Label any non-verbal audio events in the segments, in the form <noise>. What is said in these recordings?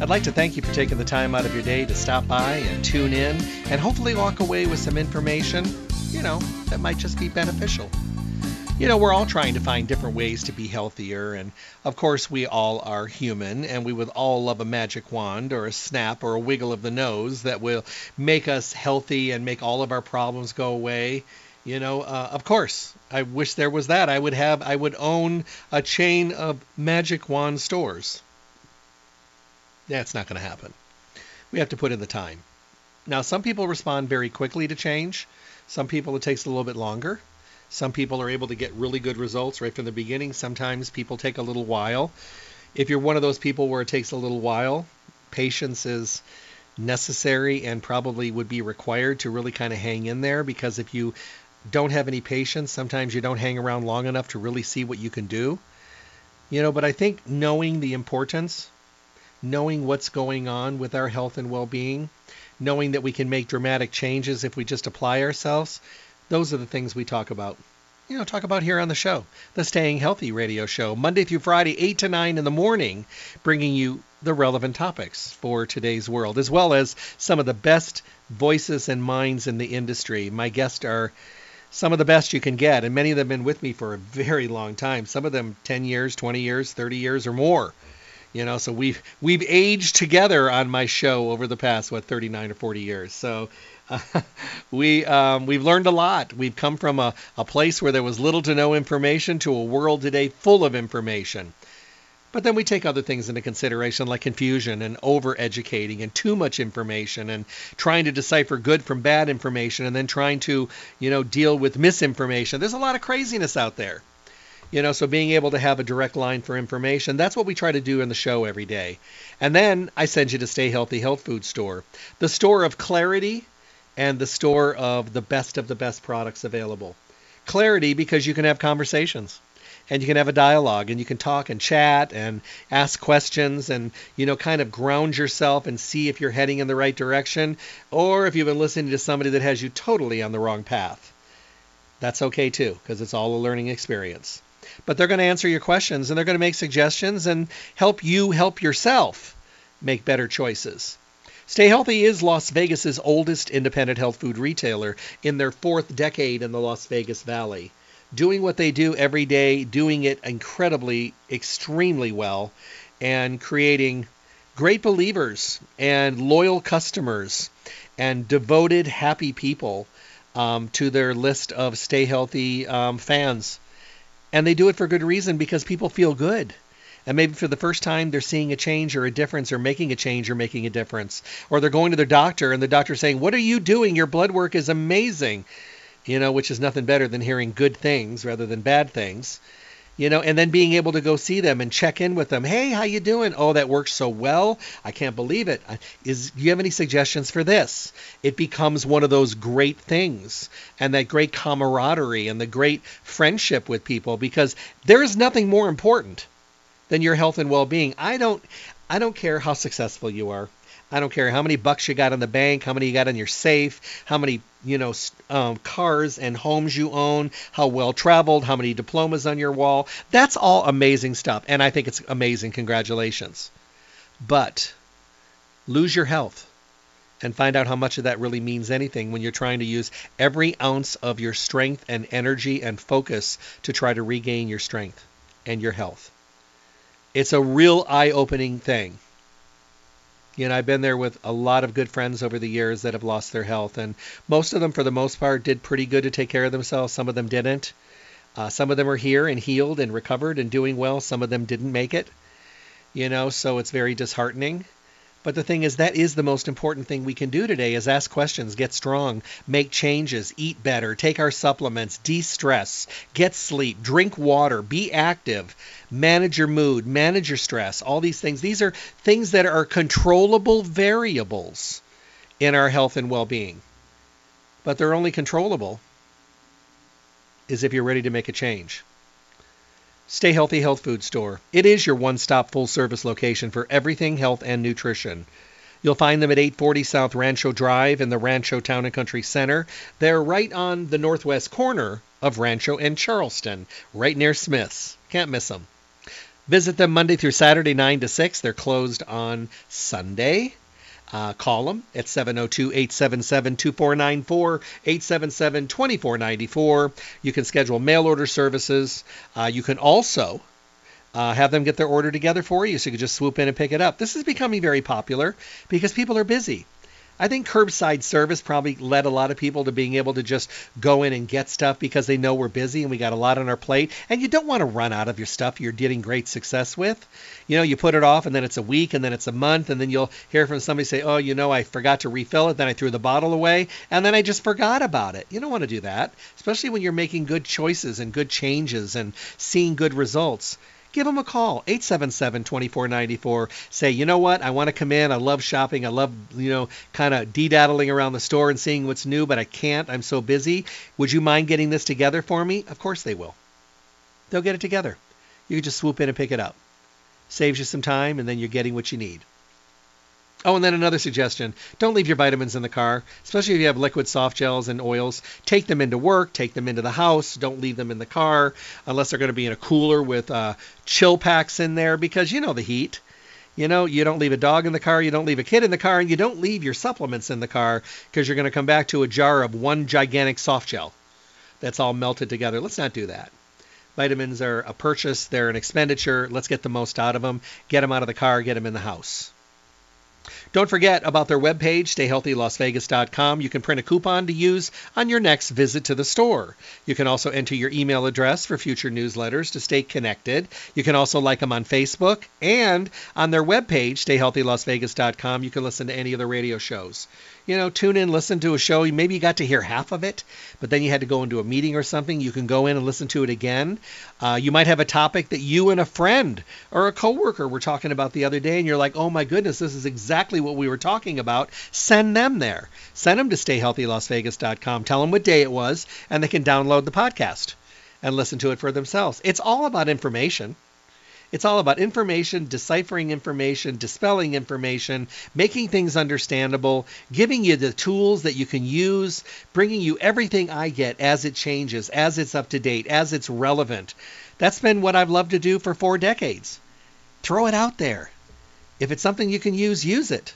I'd like to thank you for taking the time out of your day to stop by and tune in and hopefully walk away with some information, you know, that might just be beneficial. You know, we're all trying to find different ways to be healthier, and of course, we all are human, and we would all love a magic wand or a snap or a wiggle of the nose that will make us healthy and make all of our problems go away. You know, uh, of course, I wish there was that. I would have, I would own a chain of magic wand stores. That's not going to happen. We have to put in the time. Now, some people respond very quickly to change. Some people it takes a little bit longer. Some people are able to get really good results right from the beginning. Sometimes people take a little while. If you're one of those people where it takes a little while, patience is necessary and probably would be required to really kind of hang in there because if you don't have any patience, sometimes you don't hang around long enough to really see what you can do. You know, but I think knowing the importance knowing what's going on with our health and well being, knowing that we can make dramatic changes if we just apply ourselves, those are the things we talk about. You know, talk about here on the show, the Staying Healthy radio show, Monday through Friday, 8 to 9 in the morning, bringing you the relevant topics for today's world, as well as some of the best voices and minds in the industry. My guests are some of the best you can get, and many of them have been with me for a very long time, some of them 10 years, 20 years, 30 years, or more. You know, so we've we've aged together on my show over the past what 39 or 40 years. So uh, <laughs> we um, we've learned a lot. We've come from a, a place where there was little to no information to a world today full of information. But then we take other things into consideration like confusion and over educating and too much information and trying to decipher good from bad information and then trying to, you know, deal with misinformation. There's a lot of craziness out there. You know, so being able to have a direct line for information, that's what we try to do in the show every day. And then I send you to Stay Healthy Health Food Store, the store of clarity and the store of the best of the best products available. Clarity because you can have conversations and you can have a dialogue and you can talk and chat and ask questions and you know kind of ground yourself and see if you're heading in the right direction or if you've been listening to somebody that has you totally on the wrong path. That's okay too because it's all a learning experience but they're going to answer your questions and they're going to make suggestions and help you help yourself make better choices. Stay Healthy is Las Vegas's oldest independent health food retailer in their fourth decade in the Las Vegas Valley. Doing what they do every day, doing it incredibly, extremely well, and creating great believers and loyal customers and devoted, happy people um, to their list of Stay Healthy um, fans. And they do it for good reason because people feel good. And maybe for the first time they're seeing a change or a difference or making a change or making a difference. Or they're going to their doctor and the doctor's saying, What are you doing? Your blood work is amazing. You know, which is nothing better than hearing good things rather than bad things you know and then being able to go see them and check in with them. Hey how you doing? Oh that works so well. I can't believe it. Is do you have any suggestions for this? It becomes one of those great things and that great camaraderie and the great friendship with people because there is nothing more important than your health and well-being. I don't i don't care how successful you are I don't care how many bucks you got in the bank, how many you got in your safe, how many you know um, cars and homes you own, how well traveled, how many diplomas on your wall. That's all amazing stuff, and I think it's amazing. Congratulations. But lose your health and find out how much of that really means anything when you're trying to use every ounce of your strength and energy and focus to try to regain your strength and your health. It's a real eye-opening thing. You know, I've been there with a lot of good friends over the years that have lost their health, and most of them, for the most part, did pretty good to take care of themselves. Some of them didn't. Uh, some of them are here and healed and recovered and doing well. Some of them didn't make it. You know, so it's very disheartening. But the thing is, that is the most important thing we can do today is ask questions, get strong, make changes, eat better, take our supplements, de-stress, get sleep, drink water, be active, manage your mood, manage your stress, all these things. These are things that are controllable variables in our health and well-being. But they're only controllable is if you're ready to make a change. Stay Healthy Health Food Store. It is your one stop full service location for everything health and nutrition. You'll find them at 840 South Rancho Drive in the Rancho Town and Country Center. They're right on the northwest corner of Rancho and Charleston, right near Smith's. Can't miss them. Visit them Monday through Saturday, 9 to 6. They're closed on Sunday. Uh, call them at 702-877-2494, 877-2494. You can schedule mail order services. Uh, you can also uh, have them get their order together for you so you can just swoop in and pick it up. This is becoming very popular because people are busy. I think curbside service probably led a lot of people to being able to just go in and get stuff because they know we're busy and we got a lot on our plate. And you don't want to run out of your stuff you're getting great success with. You know, you put it off and then it's a week and then it's a month and then you'll hear from somebody say, oh, you know, I forgot to refill it. Then I threw the bottle away and then I just forgot about it. You don't want to do that, especially when you're making good choices and good changes and seeing good results give them a call 877-2494 say you know what? I want to come in. I love shopping. I love you know kind of de-daddling around the store and seeing what's new but i can't. I'm so busy. Would you mind getting this together for me? Of course they will. They'll get it together. You can just swoop in and pick it up. Saves you some time and then you're getting what you need Oh, and then another suggestion don't leave your vitamins in the car, especially if you have liquid soft gels and oils. Take them into work, take them into the house. Don't leave them in the car unless they're going to be in a cooler with uh, chill packs in there because you know the heat. You know, you don't leave a dog in the car, you don't leave a kid in the car, and you don't leave your supplements in the car because you're going to come back to a jar of one gigantic soft gel that's all melted together. Let's not do that. Vitamins are a purchase, they're an expenditure. Let's get the most out of them. Get them out of the car, get them in the house. Don't forget about their webpage, stayhealthylasvegas.com. You can print a coupon to use on your next visit to the store. You can also enter your email address for future newsletters to stay connected. You can also like them on Facebook and on their webpage, stayhealthylasvegas.com. You can listen to any of the radio shows you know, tune in, listen to a show. Maybe you got to hear half of it, but then you had to go into a meeting or something. You can go in and listen to it again. Uh, you might have a topic that you and a friend or a coworker were talking about the other day, and you're like, oh my goodness, this is exactly what we were talking about. Send them there. Send them to stayhealthylasvegas.com. Tell them what day it was, and they can download the podcast and listen to it for themselves. It's all about information. It's all about information, deciphering information, dispelling information, making things understandable, giving you the tools that you can use, bringing you everything I get as it changes, as it's up to date, as it's relevant. That's been what I've loved to do for four decades. Throw it out there. If it's something you can use, use it.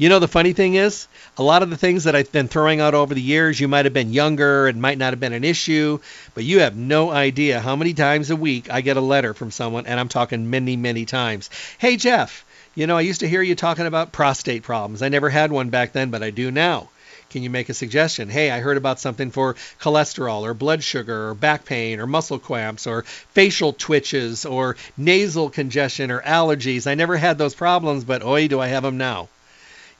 You know, the funny thing is, a lot of the things that I've been throwing out over the years, you might have been younger and might not have been an issue, but you have no idea how many times a week I get a letter from someone, and I'm talking many, many times. Hey, Jeff, you know, I used to hear you talking about prostate problems. I never had one back then, but I do now. Can you make a suggestion? Hey, I heard about something for cholesterol or blood sugar or back pain or muscle cramps or facial twitches or nasal congestion or allergies. I never had those problems, but oi, do I have them now.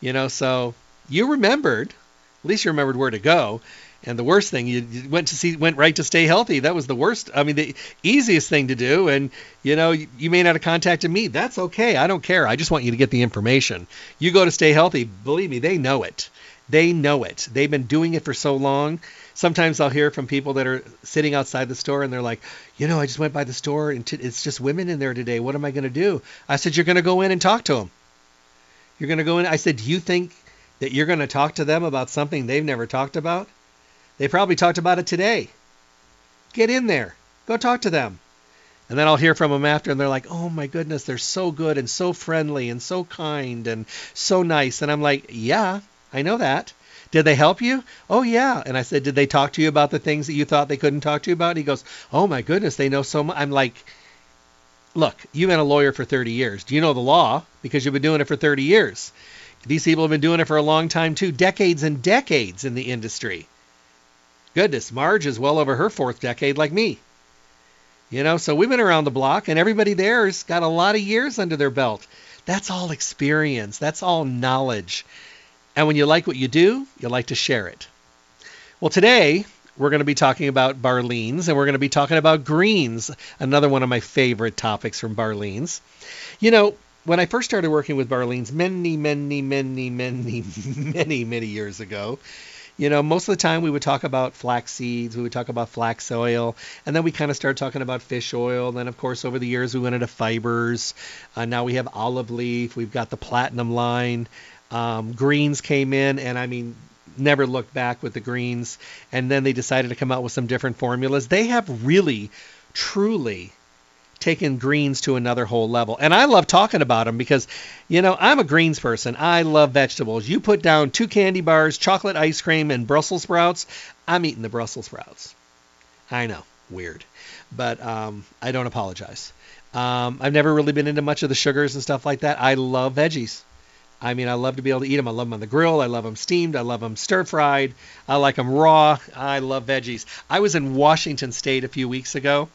You know, so you remembered, at least you remembered where to go. And the worst thing, you went to see, went right to stay healthy. That was the worst. I mean, the easiest thing to do. And you know, you, you may not have contacted me. That's okay. I don't care. I just want you to get the information. You go to stay healthy. Believe me, they know it. They know it. They've been doing it for so long. Sometimes I'll hear from people that are sitting outside the store and they're like, you know, I just went by the store and t- it's just women in there today. What am I going to do? I said, you're going to go in and talk to them. You're going to go in. I said, do you think that you're going to talk to them about something they've never talked about? They probably talked about it today. Get in there. Go talk to them. And then I'll hear from them after, and they're like, oh my goodness, they're so good and so friendly and so kind and so nice. And I'm like, yeah, I know that. Did they help you? Oh, yeah. And I said, did they talk to you about the things that you thought they couldn't talk to you about? And he goes, oh my goodness, they know so much. I'm like, Look, you've been a lawyer for 30 years. Do you know the law? Because you've been doing it for 30 years. These people have been doing it for a long time too, decades and decades in the industry. Goodness, Marge is well over her fourth decade like me. You know, so we've been around the block and everybody there's got a lot of years under their belt. That's all experience. That's all knowledge. And when you like what you do, you like to share it. Well, today we're going to be talking about Barleans and we're going to be talking about greens, another one of my favorite topics from Barleans. You know, when I first started working with Barleans many, many, many, many, <laughs> many, many years ago, you know, most of the time we would talk about flax seeds, we would talk about flax oil, and then we kind of started talking about fish oil. Then, of course, over the years we went into fibers. Uh, now we have olive leaf. We've got the platinum line. Um, greens came in, and I mean, never looked back with the greens. And then they decided to come out with some different formulas. They have really, truly taken greens to another whole level. And I love talking about them because, you know, I'm a greens person. I love vegetables. You put down two candy bars, chocolate ice cream, and Brussels sprouts, I'm eating the Brussels sprouts. I know, weird. But um, I don't apologize. Um, I've never really been into much of the sugars and stuff like that. I love veggies. I mean, I love to be able to eat them. I love them on the grill. I love them steamed. I love them stir fried. I like them raw. I love veggies. I was in Washington State a few weeks ago,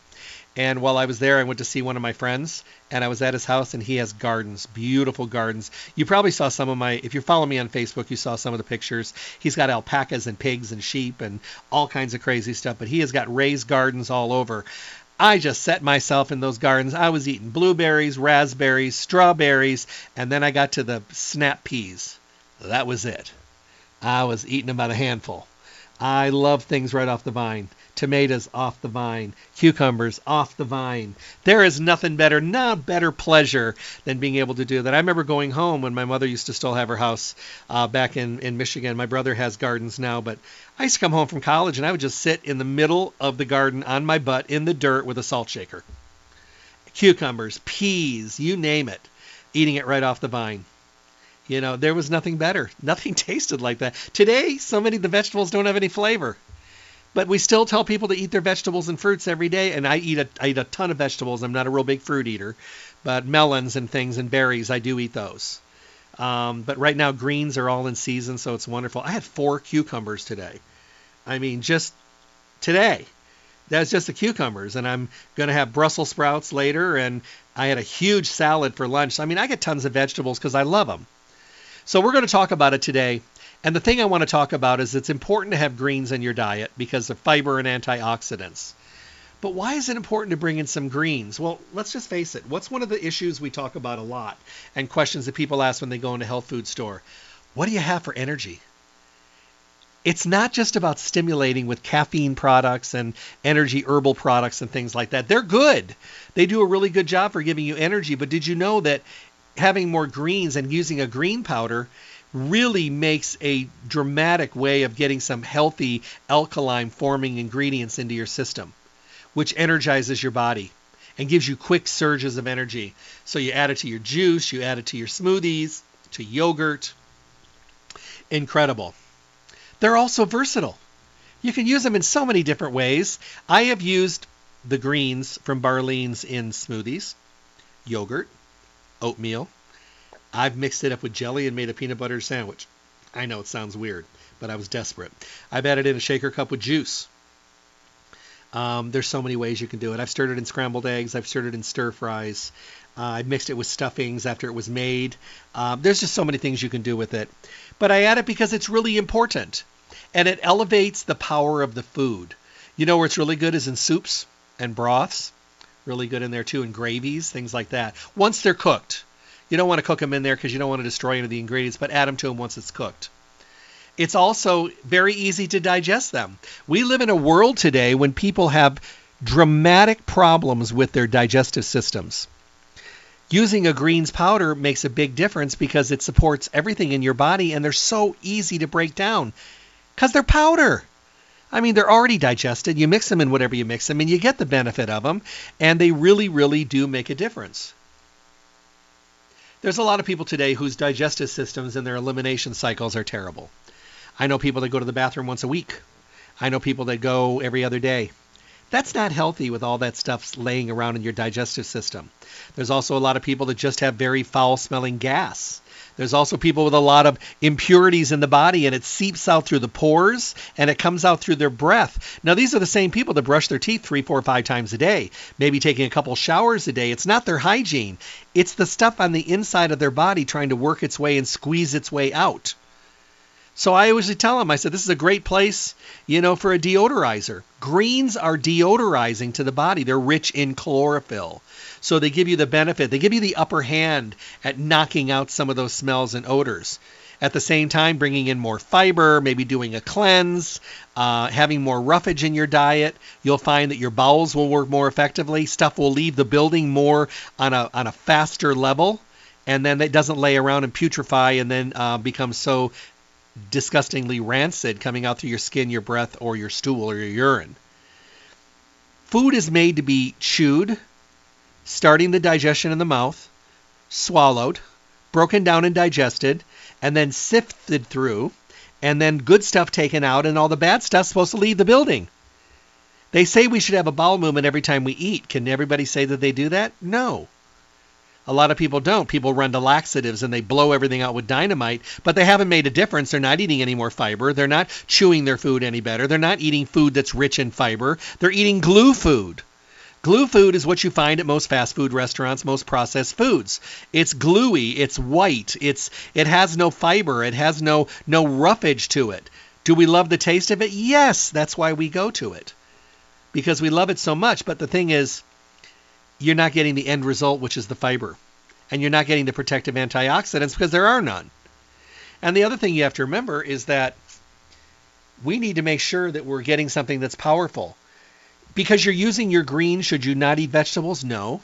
and while I was there, I went to see one of my friends, and I was at his house, and he has gardens, beautiful gardens. You probably saw some of my, if you follow me on Facebook, you saw some of the pictures. He's got alpacas and pigs and sheep and all kinds of crazy stuff, but he has got raised gardens all over. I just set myself in those gardens. I was eating blueberries, raspberries, strawberries, and then I got to the snap peas. That was it. I was eating by the handful. I love things right off the vine tomatoes off the vine, cucumbers off the vine. There is nothing better, not better pleasure than being able to do that. I remember going home when my mother used to still have her house uh, back in, in Michigan. My brother has gardens now, but I used to come home from college and I would just sit in the middle of the garden on my butt in the dirt with a salt shaker. Cucumbers, peas, you name it, eating it right off the vine. You know, there was nothing better. Nothing <laughs> tasted like that. Today, so many of the vegetables don't have any flavor. But we still tell people to eat their vegetables and fruits every day, and I eat a, I eat a ton of vegetables. I'm not a real big fruit eater, but melons and things and berries, I do eat those. Um, but right now, greens are all in season, so it's wonderful. I had four cucumbers today. I mean, just today. That's just the cucumbers, and I'm going to have Brussels sprouts later, and I had a huge salad for lunch. I mean, I get tons of vegetables because I love them. So we're going to talk about it today. And the thing I want to talk about is it's important to have greens in your diet because of fiber and antioxidants. But why is it important to bring in some greens? Well, let's just face it. What's one of the issues we talk about a lot and questions that people ask when they go into a health food store? What do you have for energy? It's not just about stimulating with caffeine products and energy herbal products and things like that. They're good. They do a really good job for giving you energy, but did you know that having more greens and using a green powder really makes a dramatic way of getting some healthy alkaline forming ingredients into your system, which energizes your body and gives you quick surges of energy. So you add it to your juice, you add it to your smoothies, to yogurt. Incredible. They're also versatile. You can use them in so many different ways. I have used the greens from Barleans in smoothies, yogurt, oatmeal, I've mixed it up with jelly and made a peanut butter sandwich. I know it sounds weird, but I was desperate. I've added in a shaker cup with juice. Um, there's so many ways you can do it. I've stirred it in scrambled eggs. I've stirred it in stir fries. Uh, I mixed it with stuffings after it was made. Um, there's just so many things you can do with it. But I add it because it's really important. And it elevates the power of the food. You know where it's really good is in soups and broths. Really good in there too, in gravies, things like that. Once they're cooked. You don't want to cook them in there because you don't want to destroy any of the ingredients, but add them to them once it's cooked. It's also very easy to digest them. We live in a world today when people have dramatic problems with their digestive systems. Using a greens powder makes a big difference because it supports everything in your body and they're so easy to break down because they're powder. I mean, they're already digested. You mix them in whatever you mix them and you get the benefit of them, and they really, really do make a difference. There's a lot of people today whose digestive systems and their elimination cycles are terrible. I know people that go to the bathroom once a week. I know people that go every other day. That's not healthy with all that stuff laying around in your digestive system. There's also a lot of people that just have very foul smelling gas. There's also people with a lot of impurities in the body and it seeps out through the pores and it comes out through their breath. Now, these are the same people that brush their teeth three, four, five times a day, maybe taking a couple showers a day. It's not their hygiene, it's the stuff on the inside of their body trying to work its way and squeeze its way out. So I always tell them, I said, this is a great place, you know, for a deodorizer. Greens are deodorizing to the body. They're rich in chlorophyll. So they give you the benefit, they give you the upper hand at knocking out some of those smells and odors. At the same time, bringing in more fiber, maybe doing a cleanse, uh, having more roughage in your diet, you'll find that your bowels will work more effectively. Stuff will leave the building more on a, on a faster level and then it doesn't lay around and putrefy and then uh, become so disgustingly rancid coming out through your skin, your breath, or your stool or your urine. Food is made to be chewed, starting the digestion in the mouth, swallowed, broken down and digested, and then sifted through, and then good stuff taken out, and all the bad stuff supposed to leave the building. They say we should have a bowel movement every time we eat. Can everybody say that they do that? No. A lot of people don't. People run to laxatives and they blow everything out with dynamite, but they haven't made a difference. They're not eating any more fiber. They're not chewing their food any better. They're not eating food that's rich in fiber. They're eating glue food. Glue food is what you find at most fast food restaurants, most processed foods. It's gluey, it's white, it's it has no fiber, it has no no roughage to it. Do we love the taste of it? Yes, that's why we go to it. Because we love it so much, but the thing is you're not getting the end result, which is the fiber. And you're not getting the protective antioxidants because there are none. And the other thing you have to remember is that we need to make sure that we're getting something that's powerful. Because you're using your green, should you not eat vegetables? No.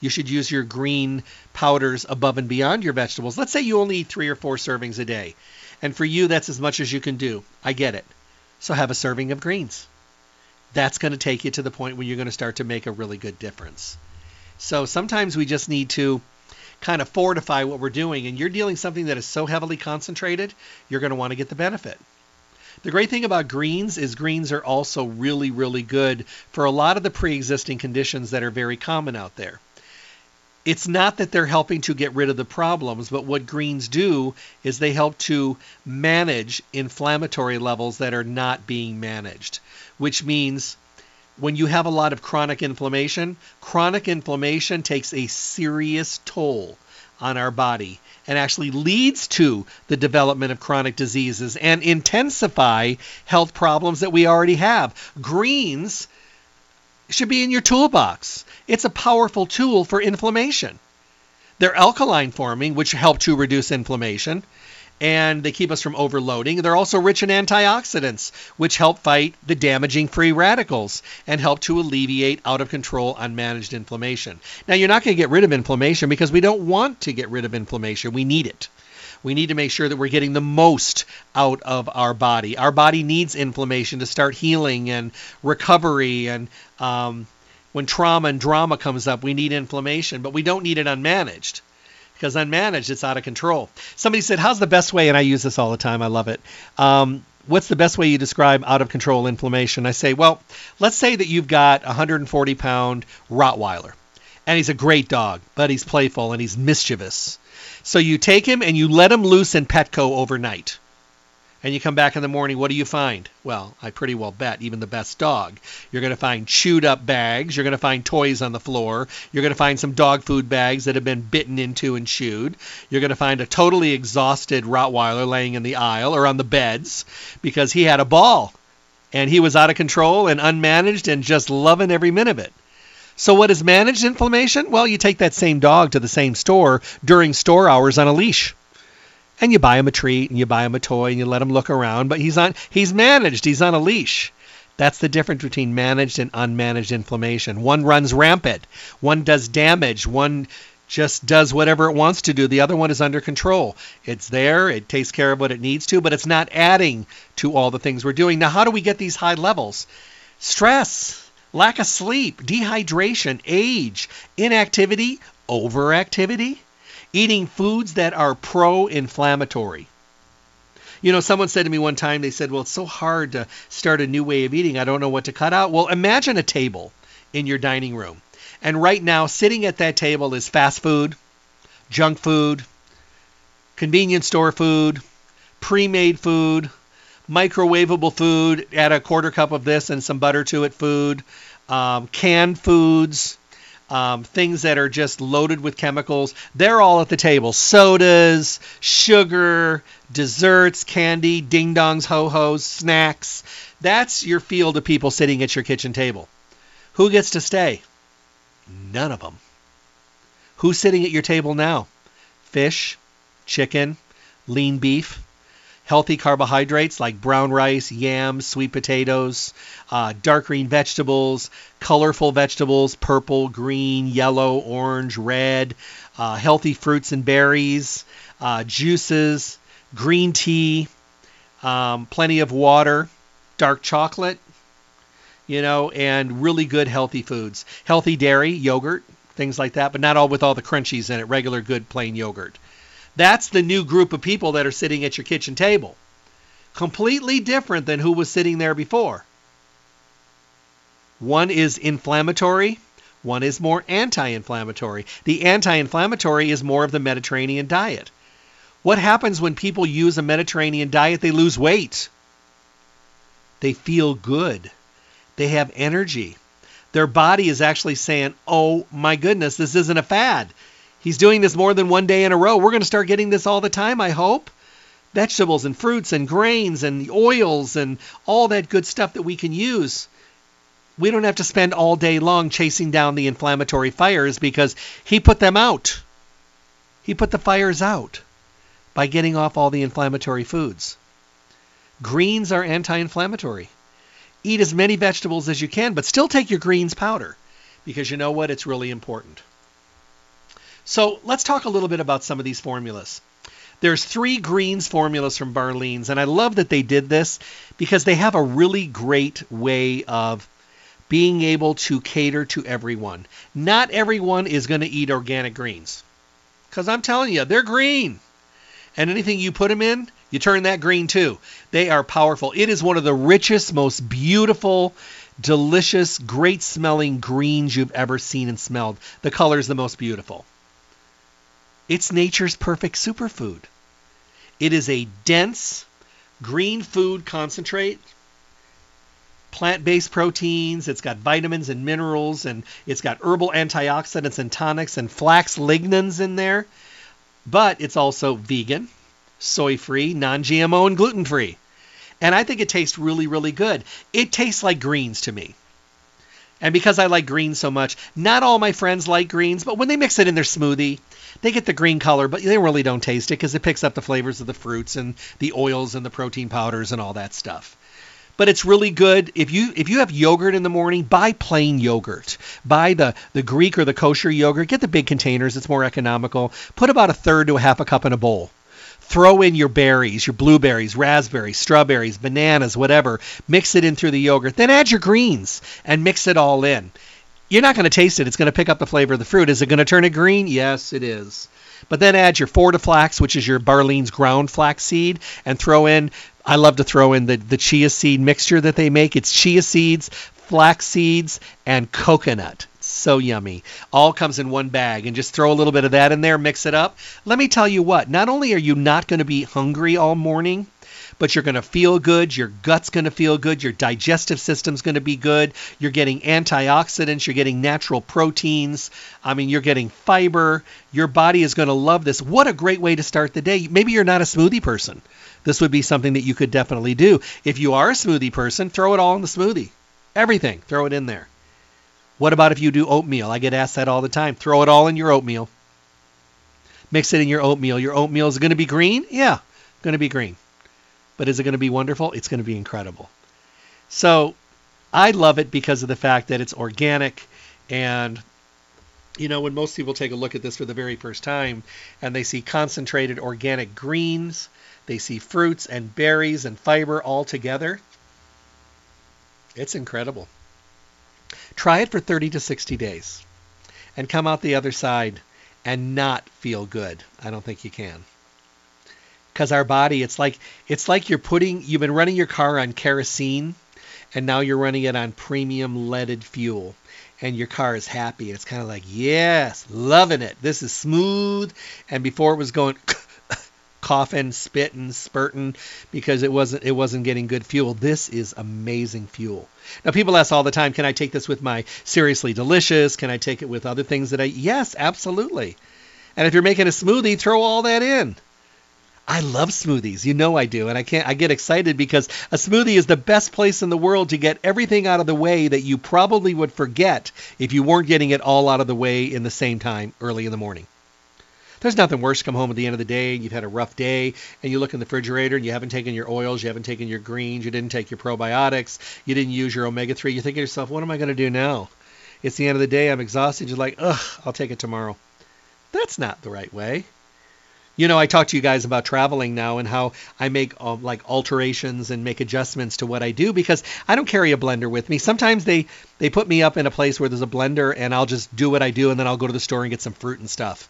You should use your green powders above and beyond your vegetables. Let's say you only eat three or four servings a day. And for you, that's as much as you can do. I get it. So have a serving of greens. That's going to take you to the point where you're going to start to make a really good difference. So sometimes we just need to kind of fortify what we're doing. And you're dealing something that is so heavily concentrated, you're going to want to get the benefit. The great thing about greens is greens are also really, really good for a lot of the pre existing conditions that are very common out there. It's not that they're helping to get rid of the problems, but what greens do is they help to manage inflammatory levels that are not being managed, which means when you have a lot of chronic inflammation, chronic inflammation takes a serious toll on our body and actually leads to the development of chronic diseases and intensify health problems that we already have. Greens should be in your toolbox. It's a powerful tool for inflammation. They're alkaline forming, which help to reduce inflammation and they keep us from overloading. They're also rich in antioxidants, which help fight the damaging free radicals and help to alleviate out of control unmanaged inflammation. Now, you're not going to get rid of inflammation because we don't want to get rid of inflammation. We need it. We need to make sure that we're getting the most out of our body. Our body needs inflammation to start healing and recovery. And um, when trauma and drama comes up, we need inflammation, but we don't need it unmanaged because unmanaged, it's out of control. Somebody said, How's the best way? And I use this all the time. I love it. Um, what's the best way you describe out of control inflammation? I say, Well, let's say that you've got a 140 pound Rottweiler, and he's a great dog, but he's playful and he's mischievous. So you take him and you let him loose in Petco overnight and you come back in the morning, what do you find? Well, I pretty well bet even the best dog. You're going to find chewed up bags. You're going to find toys on the floor. You're going to find some dog food bags that have been bitten into and chewed. You're going to find a totally exhausted Rottweiler laying in the aisle or on the beds because he had a ball and he was out of control and unmanaged and just loving every minute of it. So, what is managed inflammation? Well, you take that same dog to the same store during store hours on a leash and you buy him a treat and you buy him a toy and you let him look around but he's on he's managed he's on a leash. That's the difference between managed and unmanaged inflammation. One runs rampant one does damage one just does whatever it wants to do the other one is under control. It's there it takes care of what it needs to but it's not adding to all the things we're doing. Now how do we get these high levels? Stress lack of sleep dehydration age inactivity overactivity eating foods that are pro inflammatory. You know, someone said to me one time, they said, Well, it's so hard to start a new way of eating. I don't know what to cut out. Well, imagine a table in your dining room. And right now, sitting at that table is fast food, junk food, convenience store food, pre made food, microwavable food, add a quarter cup of this and some butter to it food, um, canned foods, um, things that are just loaded with chemicals. They're all at the table. Sodas, sugar, desserts, candy, ding dongs, ho hos, snacks. That's your field of people sitting at your kitchen table. Who gets to stay? None of them. Who's sitting at your table now? Fish, chicken, lean beef, healthy carbohydrates like brown rice, yams, sweet potatoes, uh, dark green vegetables, colorful vegetables, purple, green, yellow, orange, red, uh, healthy fruits and berries, uh, juices, green tea, um, plenty of water, dark chocolate, you know, and really good healthy foods. Healthy dairy, yogurt, things like that, but not all with all the crunchies in it, regular good plain yogurt. That's the new group of people that are sitting at your kitchen table. Completely different than who was sitting there before. One is inflammatory, one is more anti inflammatory. The anti inflammatory is more of the Mediterranean diet. What happens when people use a Mediterranean diet? They lose weight. They feel good. They have energy. Their body is actually saying, oh my goodness, this isn't a fad. He's doing this more than one day in a row. We're going to start getting this all the time, I hope. Vegetables and fruits and grains and oils and all that good stuff that we can use. We don't have to spend all day long chasing down the inflammatory fires because he put them out. He put the fires out by getting off all the inflammatory foods. Greens are anti inflammatory eat as many vegetables as you can, but still take your greens powder because you know what? It's really important. So let's talk a little bit about some of these formulas. There's three greens formulas from Barlean's, and I love that they did this because they have a really great way of being able to cater to everyone. Not everyone is going to eat organic greens because I'm telling you, they're green. And anything you put them in, you turn that green too. They are powerful. It is one of the richest, most beautiful, delicious, great smelling greens you've ever seen and smelled. The color is the most beautiful. It's nature's perfect superfood. It is a dense green food concentrate, plant based proteins, it's got vitamins and minerals, and it's got herbal antioxidants and tonics and flax lignans in there. But it's also vegan, soy free, non GMO, and gluten free. And I think it tastes really, really good. It tastes like greens to me. And because I like greens so much, not all my friends like greens, but when they mix it in their smoothie, they get the green color, but they really don't taste it because it picks up the flavors of the fruits and the oils and the protein powders and all that stuff. But it's really good if you if you have yogurt in the morning, buy plain yogurt. Buy the the Greek or the kosher yogurt. Get the big containers; it's more economical. Put about a third to a half a cup in a bowl Throw in your berries, your blueberries, raspberries, strawberries, bananas, whatever. Mix it in through the yogurt. Then add your greens and mix it all in. You're not going to taste it. It's going to pick up the flavor of the fruit. Is it going to turn it green? Yes, it is. But then add your Fortiflax, which is your Barlean's ground flax seed, and throw in. I love to throw in the, the chia seed mixture that they make. It's chia seeds, flax seeds, and coconut. So yummy. All comes in one bag and just throw a little bit of that in there, mix it up. Let me tell you what, not only are you not going to be hungry all morning, but you're going to feel good. Your gut's going to feel good. Your digestive system's going to be good. You're getting antioxidants. You're getting natural proteins. I mean, you're getting fiber. Your body is going to love this. What a great way to start the day. Maybe you're not a smoothie person. This would be something that you could definitely do. If you are a smoothie person, throw it all in the smoothie. Everything, throw it in there. What about if you do oatmeal? I get asked that all the time. Throw it all in your oatmeal. Mix it in your oatmeal. Your oatmeal is going to be green? Yeah, going to be green. But is it going to be wonderful? It's going to be incredible. So I love it because of the fact that it's organic. And, you know, when most people take a look at this for the very first time and they see concentrated organic greens, they see fruits and berries and fiber all together, it's incredible. Try it for 30 to 60 days and come out the other side and not feel good. I don't think you can. Because our body it's like it's like you're putting you've been running your car on kerosene and now you're running it on premium leaded fuel and your car is happy. It's kind of like yes loving it. This is smooth. And before it was going <coughs> coughing spitting spurting because it wasn't it wasn't getting good fuel. This is amazing fuel. Now people ask all the time can i take this with my seriously delicious? Can i take it with other things that i yes absolutely. And if you're making a smoothie throw all that in I love smoothies. You know I do. And I can't I get excited because a smoothie is the best place in the world to get everything out of the way that you probably would forget if you weren't getting it all out of the way in the same time early in the morning. There's nothing worse come home at the end of the day and you've had a rough day and you look in the refrigerator and you haven't taken your oils, you haven't taken your greens, you didn't take your probiotics, you didn't use your omega 3. You think to yourself, what am I going to do now? It's the end of the day, I'm exhausted. You're like, ugh, I'll take it tomorrow. That's not the right way. You know, I talk to you guys about traveling now and how I make uh, like alterations and make adjustments to what I do because I don't carry a blender with me. Sometimes they they put me up in a place where there's a blender and I'll just do what I do and then I'll go to the store and get some fruit and stuff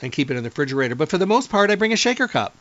and keep it in the refrigerator. But for the most part, I bring a shaker cup.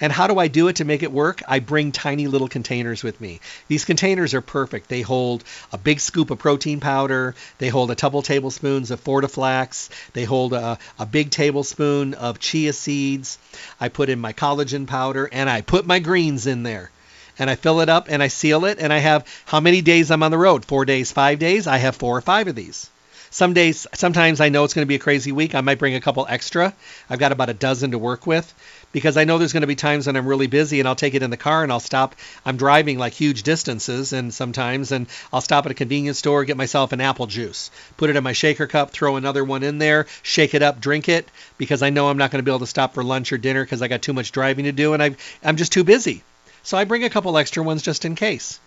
And how do I do it to make it work? I bring tiny little containers with me. These containers are perfect. They hold a big scoop of protein powder. They hold a couple tablespoons of Fortiflax. They hold a, a big tablespoon of chia seeds. I put in my collagen powder and I put my greens in there. And I fill it up and I seal it. And I have how many days I'm on the road? Four days, five days? I have four or five of these. Some days, sometimes I know it's going to be a crazy week. I might bring a couple extra. I've got about a dozen to work with because I know there's going to be times when I'm really busy and I'll take it in the car and I'll stop. I'm driving like huge distances and sometimes, and I'll stop at a convenience store, get myself an apple juice, put it in my shaker cup, throw another one in there, shake it up, drink it because I know I'm not going to be able to stop for lunch or dinner because I got too much driving to do and I, I'm just too busy. So I bring a couple extra ones just in case.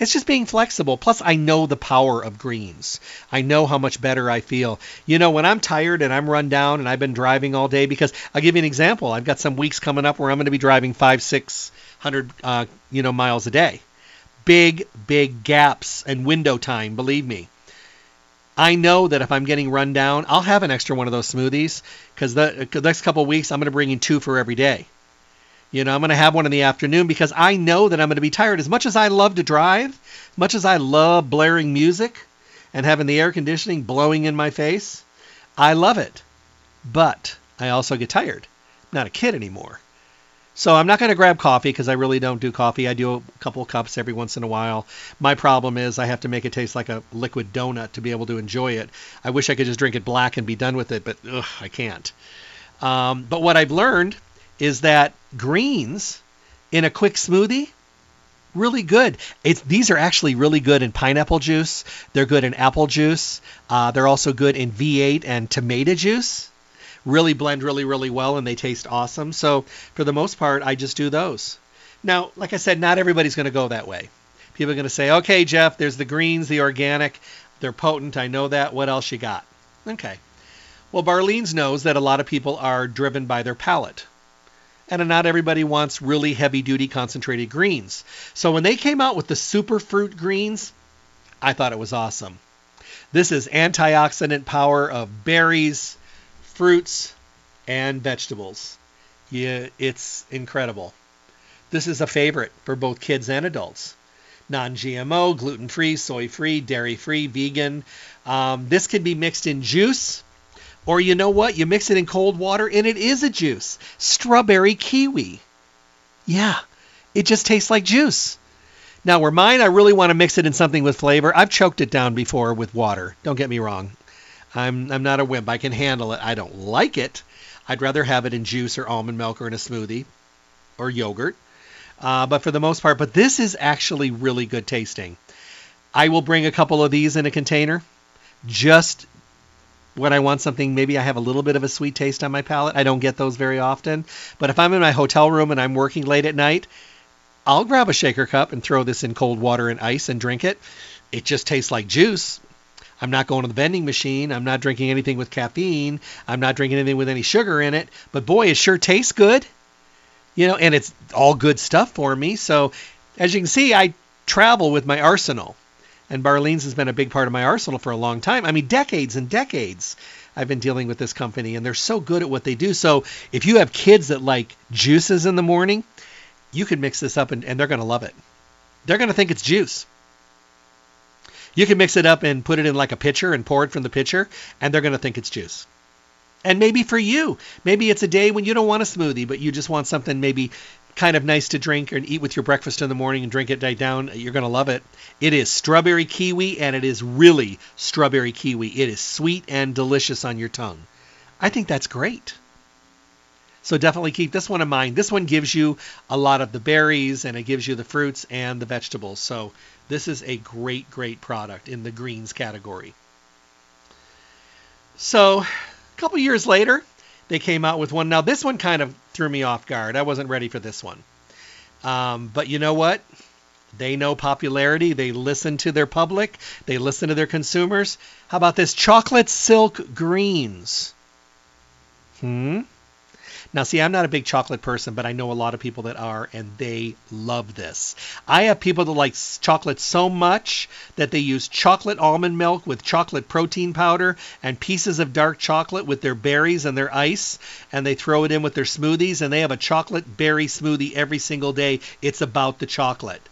It's just being flexible. Plus, I know the power of greens. I know how much better I feel. You know, when I'm tired and I'm run down and I've been driving all day, because I'll give you an example. I've got some weeks coming up where I'm going to be driving five, six hundred, uh, you know, miles a day. Big, big gaps and window time. Believe me. I know that if I'm getting run down, I'll have an extra one of those smoothies because the, the next couple weeks I'm going to bring in two for every day. You know, I'm going to have one in the afternoon because I know that I'm going to be tired. As much as I love to drive, much as I love blaring music and having the air conditioning blowing in my face, I love it. But I also get tired. I'm not a kid anymore. So I'm not going to grab coffee because I really don't do coffee. I do a couple cups every once in a while. My problem is I have to make it taste like a liquid donut to be able to enjoy it. I wish I could just drink it black and be done with it, but ugh, I can't. Um, but what I've learned is that greens in a quick smoothie really good. These are actually really good in pineapple juice. They're good in apple juice. Uh, they're also good in V8 and tomato juice. Really blend really, really well, and they taste awesome. So for the most part, I just do those. Now, like I said, not everybody's going to go that way. People are going to say, okay, Jeff, there's the greens, the organic. They're potent. I know that. What else you got? Okay. Well, Barleans knows that a lot of people are driven by their palate and not everybody wants really heavy duty concentrated greens. So when they came out with the super fruit greens, I thought it was awesome. This is antioxidant power of berries, fruits, and vegetables. Yeah, it's incredible. This is a favorite for both kids and adults. Non GMO, gluten free, soy free, dairy free, vegan. Um, this can be mixed in juice or you know what? You mix it in cold water and it is a juice. Strawberry kiwi. Yeah, it just tastes like juice. Now, where mine, I really want to mix it in something with flavor. I've choked it down before with water. Don't get me wrong. I'm, I'm not a wimp. I can handle it. I don't like it. I'd rather have it in juice or almond milk or in a smoothie or yogurt. Uh, but for the most part, but this is actually really good tasting. I will bring a couple of these in a container just when I want something, maybe I have a little bit of a sweet taste on my palate. I don't get those very often. But if I'm in my hotel room and I'm working late at night, I'll grab a shaker cup and throw this in cold water and ice and drink it. It just tastes like juice. I'm not going to the vending machine. I'm not drinking anything with caffeine. I'm not drinking anything with any sugar in it. But boy, it sure tastes good. You know, and it's all good stuff for me. So as you can see, I travel with my arsenal and Barleans has been a big part of my arsenal for a long time. I mean, decades and decades. I've been dealing with this company, and they're so good at what they do. So if you have kids that like juices in the morning, you can mix this up and, and they're going to love it. They're going to think it's juice. You can mix it up and put it in like a pitcher and pour it from the pitcher, and they're going to think it's juice. And maybe for you, maybe it's a day when you don't want a smoothie, but you just want something maybe kind of nice to drink and eat with your breakfast in the morning and drink it day down. You're going to love it. It is strawberry kiwi, and it is really strawberry kiwi. It is sweet and delicious on your tongue. I think that's great. So definitely keep this one in mind. This one gives you a lot of the berries and it gives you the fruits and the vegetables. So this is a great, great product in the greens category. So a couple years later, they came out with one. Now this one kind of threw me off guard. I wasn't ready for this one. Um, but you know what? They know popularity. They listen to their public. They listen to their consumers. How about this? Chocolate silk greens. Hmm. Now, see, I'm not a big chocolate person, but I know a lot of people that are, and they love this. I have people that like chocolate so much that they use chocolate almond milk with chocolate protein powder and pieces of dark chocolate with their berries and their ice, and they throw it in with their smoothies, and they have a chocolate berry smoothie every single day. It's about the chocolate.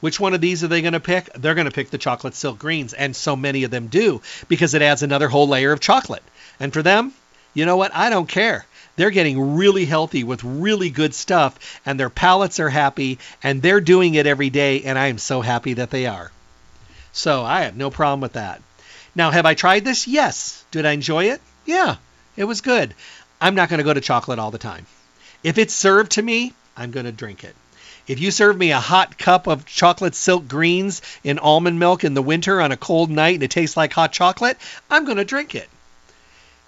Which one of these are they going to pick? They're going to pick the chocolate silk greens, and so many of them do because it adds another whole layer of chocolate. And for them, you know what? I don't care. They're getting really healthy with really good stuff, and their palates are happy, and they're doing it every day, and I am so happy that they are. So I have no problem with that. Now, have I tried this? Yes. Did I enjoy it? Yeah, it was good. I'm not going to go to chocolate all the time. If it's served to me, I'm going to drink it. If you serve me a hot cup of chocolate silk greens in almond milk in the winter on a cold night and it tastes like hot chocolate, I'm going to drink it.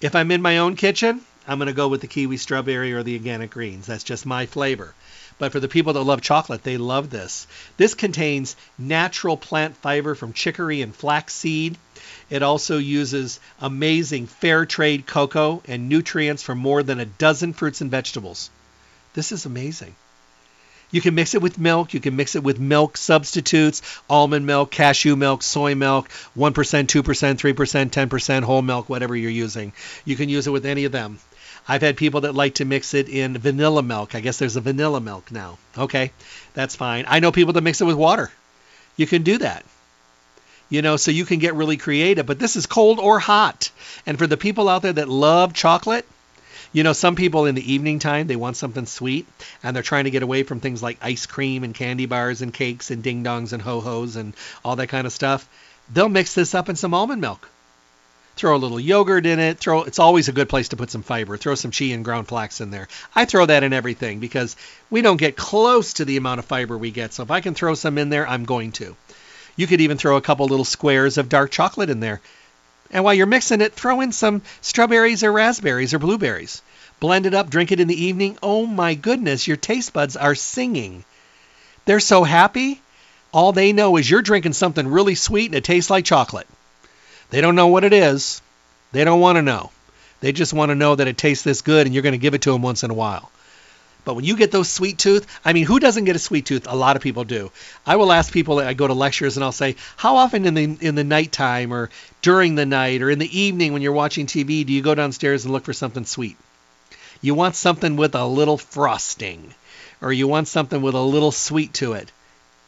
If I'm in my own kitchen, I'm going to go with the kiwi strawberry or the organic greens. That's just my flavor. But for the people that love chocolate, they love this. This contains natural plant fiber from chicory and flaxseed. It also uses amazing fair trade cocoa and nutrients from more than a dozen fruits and vegetables. This is amazing. You can mix it with milk. You can mix it with milk substitutes, almond milk, cashew milk, soy milk, 1%, 2%, 3%, 10% whole milk, whatever you're using. You can use it with any of them. I've had people that like to mix it in vanilla milk. I guess there's a vanilla milk now. Okay, that's fine. I know people that mix it with water. You can do that. You know, so you can get really creative, but this is cold or hot. And for the people out there that love chocolate, you know, some people in the evening time, they want something sweet and they're trying to get away from things like ice cream and candy bars and cakes and ding dongs and ho hos and all that kind of stuff. They'll mix this up in some almond milk throw a little yogurt in it. Throw it's always a good place to put some fiber. Throw some chia and ground flax in there. I throw that in everything because we don't get close to the amount of fiber we get. So if I can throw some in there, I'm going to. You could even throw a couple little squares of dark chocolate in there. And while you're mixing it, throw in some strawberries or raspberries or blueberries. Blend it up, drink it in the evening. Oh my goodness, your taste buds are singing. They're so happy. All they know is you're drinking something really sweet and it tastes like chocolate. They don't know what it is. They don't want to know. They just want to know that it tastes this good and you're going to give it to them once in a while. But when you get those sweet tooth, I mean, who doesn't get a sweet tooth? A lot of people do. I will ask people. I go to lectures and I'll say, how often in the in the nighttime or during the night or in the evening when you're watching TV do you go downstairs and look for something sweet? You want something with a little frosting, or you want something with a little sweet to it.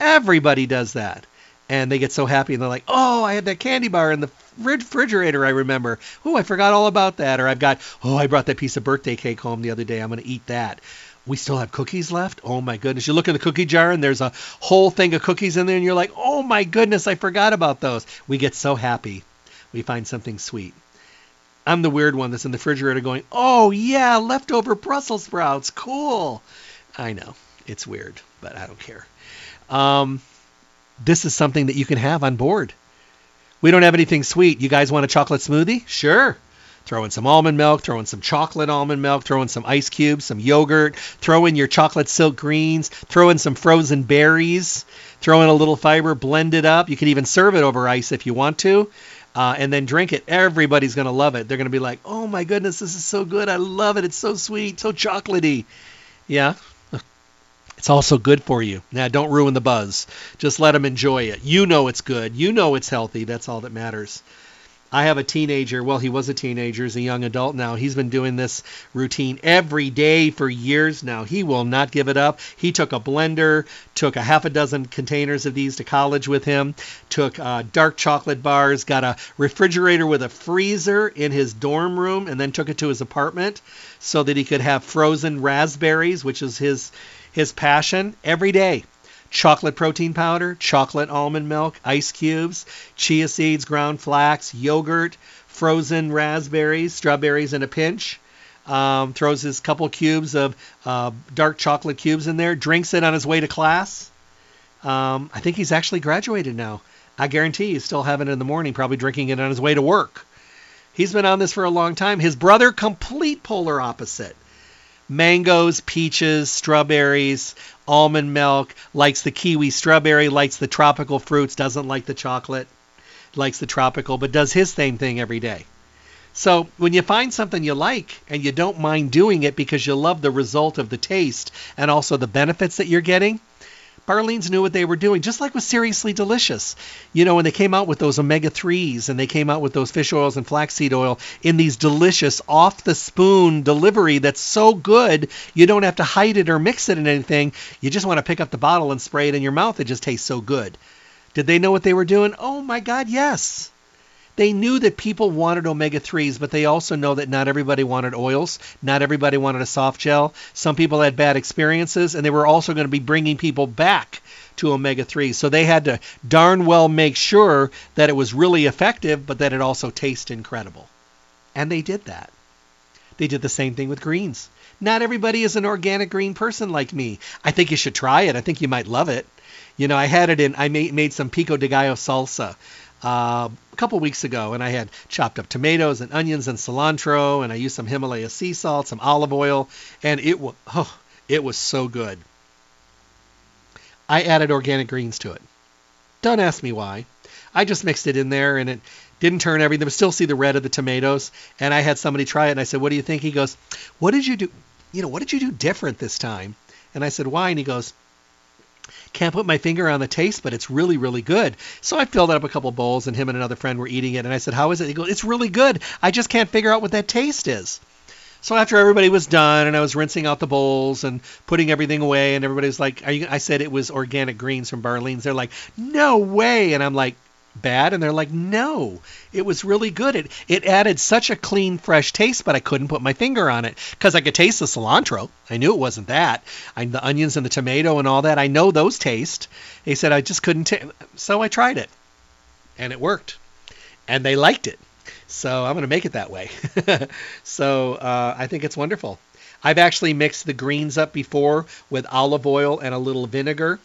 Everybody does that and they get so happy and they're like, "Oh, I had that candy bar in the refrigerator. I remember. Oh, I forgot all about that." Or I've got, "Oh, I brought that piece of birthday cake home the other day. I'm going to eat that." We still have cookies left. Oh my goodness! You look in the cookie jar and there's a whole thing of cookies in there, and you're like, "Oh my goodness, I forgot about those." We get so happy. We find something sweet. I'm the weird one that's in the refrigerator going, "Oh yeah, leftover Brussels sprouts. Cool." I know it's weird, but I don't care. Um, this is something that you can have on board. We don't have anything sweet. You guys want a chocolate smoothie? Sure. Throw in some almond milk, throw in some chocolate almond milk, throw in some ice cubes, some yogurt, throw in your chocolate silk greens, throw in some frozen berries, throw in a little fiber, blend it up. You can even serve it over ice if you want to. Uh, and then drink it. Everybody's going to love it. They're going to be like, oh my goodness, this is so good. I love it. It's so sweet, so chocolatey. Yeah, it's also good for you. Now, don't ruin the buzz. Just let them enjoy it. You know it's good. You know it's healthy. That's all that matters. I have a teenager. Well, he was a teenager. He's a young adult now. He's been doing this routine every day for years now. He will not give it up. He took a blender, took a half a dozen containers of these to college with him, took uh, dark chocolate bars, got a refrigerator with a freezer in his dorm room, and then took it to his apartment so that he could have frozen raspberries, which is his his passion, every day chocolate protein powder, chocolate almond milk, ice cubes, chia seeds, ground flax, yogurt, frozen raspberries, strawberries in a pinch. Um, throws his couple cubes of uh, dark chocolate cubes in there, drinks it on his way to class. Um, I think he's actually graduated now. I guarantee he's still having it in the morning, probably drinking it on his way to work. He's been on this for a long time. His brother, complete polar opposite mangoes, peaches, strawberries, almond milk, likes the kiwi strawberry, likes the tropical fruits, doesn't like the chocolate, likes the tropical, but does his same thing every day. So when you find something you like and you don't mind doing it because you love the result of the taste and also the benefits that you're getting, Barlean's knew what they were doing, just like with Seriously Delicious. You know, when they came out with those omega 3s and they came out with those fish oils and flaxseed oil in these delicious off the spoon delivery that's so good, you don't have to hide it or mix it in anything. You just want to pick up the bottle and spray it in your mouth. It just tastes so good. Did they know what they were doing? Oh my God, yes. They knew that people wanted omega 3s, but they also know that not everybody wanted oils. Not everybody wanted a soft gel. Some people had bad experiences, and they were also going to be bringing people back to omega 3s. So they had to darn well make sure that it was really effective, but that it also tasted incredible. And they did that. They did the same thing with greens. Not everybody is an organic green person like me. I think you should try it. I think you might love it. You know, I had it in, I made, made some pico de gallo salsa uh, a couple weeks ago, and I had chopped up tomatoes and onions and cilantro, and I used some Himalaya sea salt, some olive oil, and it was oh, it was so good. I added organic greens to it. Don't ask me why. I just mixed it in there, and it didn't turn everything. But still see the red of the tomatoes. And I had somebody try it, and I said, "What do you think?" He goes, "What did you do? You know, what did you do different this time?" And I said, "Why?" And he goes, can't put my finger on the taste, but it's really, really good. So I filled up a couple bowls, and him and another friend were eating it. And I said, "How is it?" He goes, "It's really good. I just can't figure out what that taste is." So after everybody was done, and I was rinsing out the bowls and putting everything away, and everybody was like, I said it was organic greens from Barlean's. They're like, "No way!" And I'm like, bad and they're like no it was really good. It it added such a clean fresh taste but i couldn't put my finger on it because i could taste the cilantro. I knew it wasn't that. I, the onions and the tomato and all that i know those taste. They said i just couldn't t-. so i tried it and it worked and they liked it. So i'm going to make it that way. <laughs> So uh, i think it's wonderful. I've actually mixed the greens up before with olive oil and a little vinegar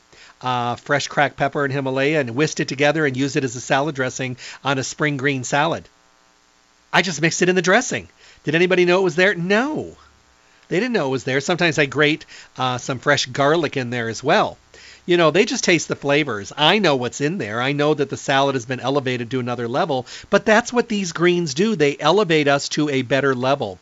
uh, fresh cracked pepper and Himalaya and whisked it together and used it as a salad dressing on a spring green salad. I just mixed it in the dressing. Did anybody know it was there? No. They didn't know it was there. Sometimes I grate uh, some fresh garlic in there as well. You know, they just taste the flavors. I know what's in there. I know that the salad has been elevated to another level, but that's what these greens do. They elevate us to a better level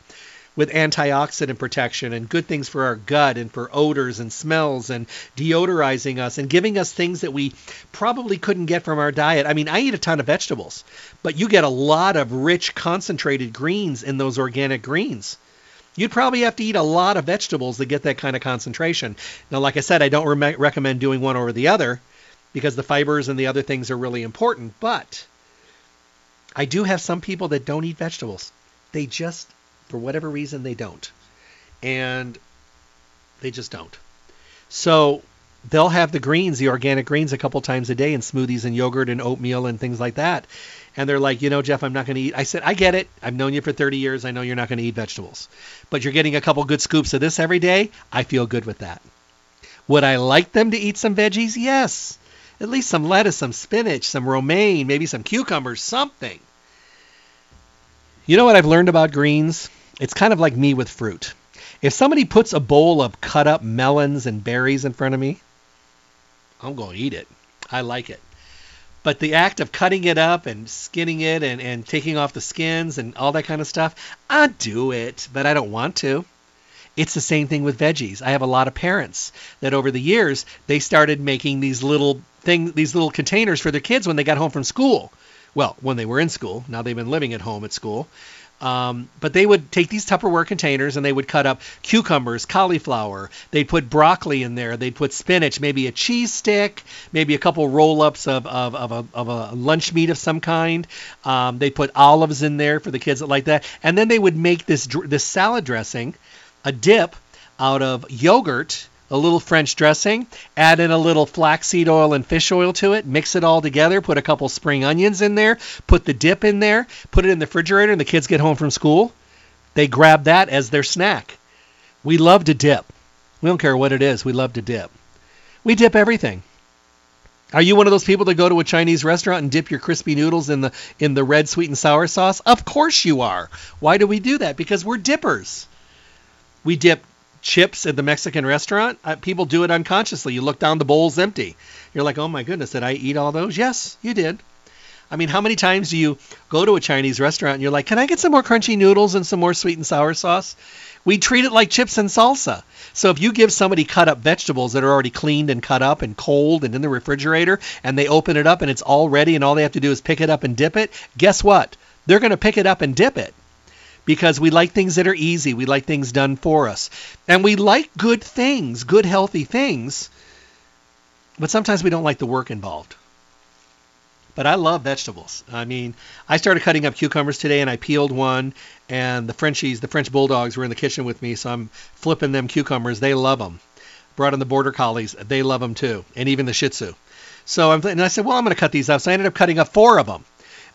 with antioxidant protection and good things for our gut and for odors and smells and deodorizing us and giving us things that we probably couldn't get from our diet. I mean, I eat a ton of vegetables, but you get a lot of rich concentrated greens in those organic greens. You'd probably have to eat a lot of vegetables to get that kind of concentration. Now, like I said, I don't re- recommend doing one over the other because the fibers and the other things are really important, but I do have some people that don't eat vegetables. They just for whatever reason, they don't. And they just don't. So they'll have the greens, the organic greens, a couple times a day in smoothies and yogurt and oatmeal and things like that. And they're like, you know, Jeff, I'm not going to eat. I said, I get it. I've known you for 30 years. I know you're not going to eat vegetables. But you're getting a couple good scoops of this every day. I feel good with that. Would I like them to eat some veggies? Yes. At least some lettuce, some spinach, some romaine, maybe some cucumbers, something. You know what I've learned about greens? It's kind of like me with fruit. If somebody puts a bowl of cut up melons and berries in front of me, I'm going to eat it. I like it. But the act of cutting it up and skinning it and, and taking off the skins and all that kind of stuff, I do it, but I don't want to. It's the same thing with veggies. I have a lot of parents that over the years they started making these little thing these little containers for their kids when they got home from school Well, when they were in school. Now they've been living at home at school. Um, but they would take these Tupperware containers and they would cut up cucumbers, cauliflower. They'd put broccoli in there. They'd put spinach, maybe a cheese stick, maybe a couple roll-ups of, of, of, a, of a lunch meat of some kind. Um, they put olives in there for the kids that like that. And then they would make this this salad dressing, a dip out of yogurt a little French dressing, add in a little flaxseed oil and fish oil to it, mix it all together, put a couple spring onions in there, put the dip in there, put it in the refrigerator, and the kids get home from school. They grab that as their snack. We love to dip. We don't care what it is, we love to dip. We dip everything. Are you one of those people that go to a Chinese restaurant and dip your crispy noodles in the in the red sweet and sour sauce? Of course you are. Why do we do that? Because we're dippers. We dip chips at the Mexican restaurant, uh, people do it unconsciously. You look down, the bowl's empty. You're like, oh my goodness, did I eat all those? Yes, you did. I mean, how many times do you go to a Chinese restaurant and you're like, can I get some more crunchy noodles and some more sweet and sour sauce? We treat it like chips and salsa. So if you give somebody cut up vegetables that are already cleaned and cut up and cold and in the refrigerator, and they open it up and it's all ready and all they have to do is pick it up and dip it, guess what? They're going to pick it up and dip it because we like things that are easy. We like things done for us. And we like good things, good, healthy things. But sometimes we don't like the work involved. But I love vegetables. I mean, I started cutting up cucumbers today and I peeled one, and the Frenchies, the French bulldogs, were in the kitchen with me, so I'm flipping them cucumbers. They love them. Brought in the border collies. They love them too, and even the Shih Tzu. So I'm, and I said, well, I'm going to cut these up. So I ended up cutting up four of them.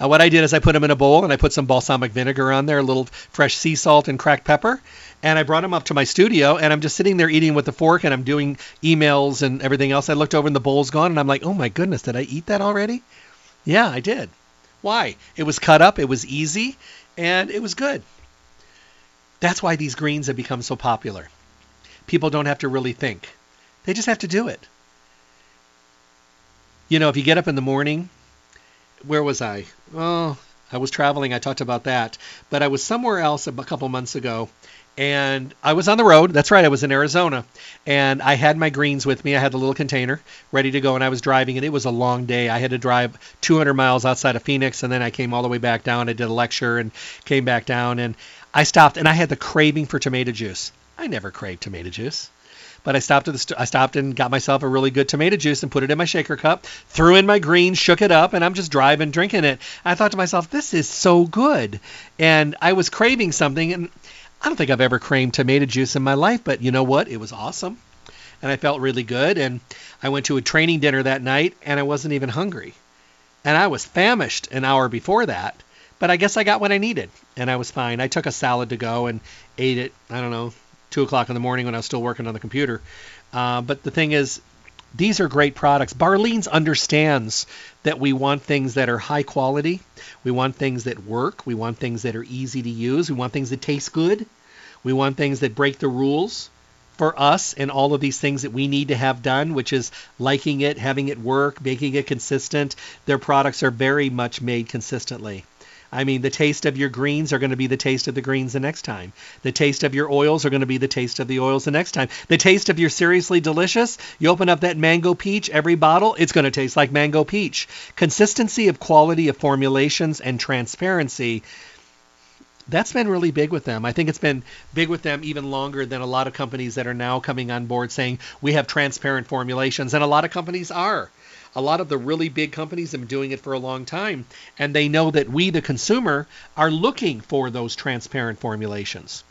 Uh, what I did is I put them in a bowl and I put some balsamic vinegar on there, a little fresh sea salt and cracked pepper. And I brought them up to my studio and I'm just sitting there eating with the fork and I'm doing emails and everything else. I looked over and the bowl's gone and I'm like, oh my goodness, did I eat that already? Yeah, I did. Why? It was cut up, it was easy, and it was good. That's why these greens have become so popular. People don't have to really think, they just have to do it. You know, if you get up in the morning where was I? Oh, I was traveling. I talked about that, but I was somewhere else a couple months ago, and I was on the road. That's right, I was in Arizona, and I had my greens with me. I had the little container ready to go, and I was driving, and it was a long day. I had to drive 200 miles outside of Phoenix, and then I came all the way back down. I did a lecture and came back down, and I stopped, and I had the craving for tomato juice. I never crave tomato juice. But I stopped at the st- I stopped and got myself a really good tomato juice and put it in my shaker cup, threw in my green, shook it up, and I'm just driving drinking it. I thought to myself, this is so good. And I was craving something and I don't think I've ever craved tomato juice in my life, but you know what? It was awesome. And I felt really good and I went to a training dinner that night and I wasn't even hungry. And I was famished an hour before that, but I guess I got what I needed and I was fine. I took a salad to go and ate it, I don't know, two o'clock in the morning when I was still working on the computer. Uh, but the thing is, these are great products. Barlean's understands that we want things that are high quality. We want things that work. We want things that are easy to use. We want things that taste good. We want things that break the rules for us and all of these things that we need to have done, which is liking it, having it work, making it consistent. Their products are very much made consistently. I mean, the taste of your greens are going to be the taste of the greens the next time. The taste of your oils are going to be the taste of the oils the next time. The taste of your seriously delicious, you open up that mango peach, every bottle, it's going to taste like mango peach. Consistency of quality of formulations and transparency that's been really big with them. I think it's been big with them even longer than a lot of companies that are now coming on board saying we have transparent formulations, and a lot of companies are a lot of the really big companies have been doing it for a long time, and they know that we, the consumer, are looking for those transparent formulations.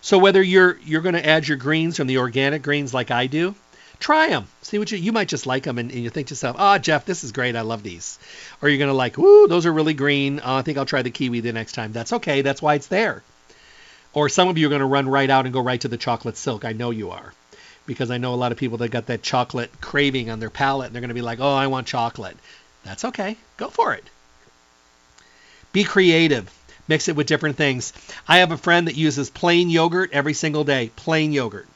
So whether you're you're going to add your greens from the organic greens like I do, try them. See what you you might just like them, and, and you think to yourself, "Ah, oh, Jeff, this is great. I love these." Or you're going to like, "Ooh, those are really green. Uh, I think I'll try the kiwi the next time." That's okay. That's why it's there. Or some of you are going to run right out and go right to the chocolate silk. I know you are because I know a lot of people that got that chocolate craving on their palate and they're going to be like, oh, I want chocolate. That's okay. Go for it. Be creative. Mix it with different things. I have a friend that uses plain yogurt every single day. Plain yogurt.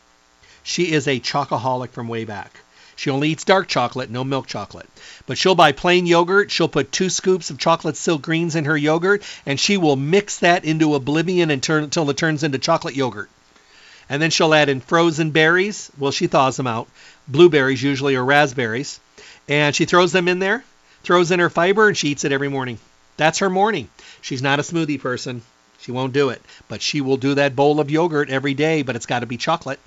She is a chocoholic from way back. She only eats dark chocolate, no milk chocolate. But she'll buy plain yogurt. She'll put two scoops of chocolate silk greens in her yogurt, and she will mix that into oblivion until it turns into chocolate yogurt. And then she'll add in frozen berries. Well, she thaws them out. Blueberries usually or raspberries. And she throws them in there, throws in her fiber, and she eats it every morning. That's her morning. She's not a smoothie person. She won't do it. But she will do that bowl of yogurt every day, but it's got to be chocolate.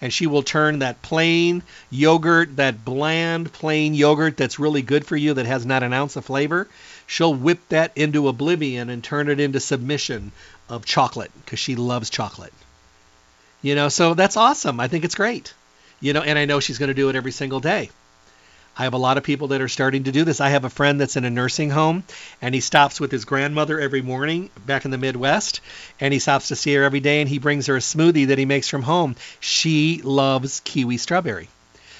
And she will turn that plain yogurt, that bland, plain yogurt that's really good for you, that has not an ounce of flavor, she'll whip that into oblivion and turn it into submission of chocolate because she loves chocolate. You know, so that's awesome. I think it's great. You know, and I know she's going to do it every single day. I have a lot of people that are starting to do this. I have a friend that's in a nursing home and he stops with his grandmother every morning back in the Midwest and he stops to see her every day and he brings her a smoothie that he makes from home. She loves kiwi strawberry.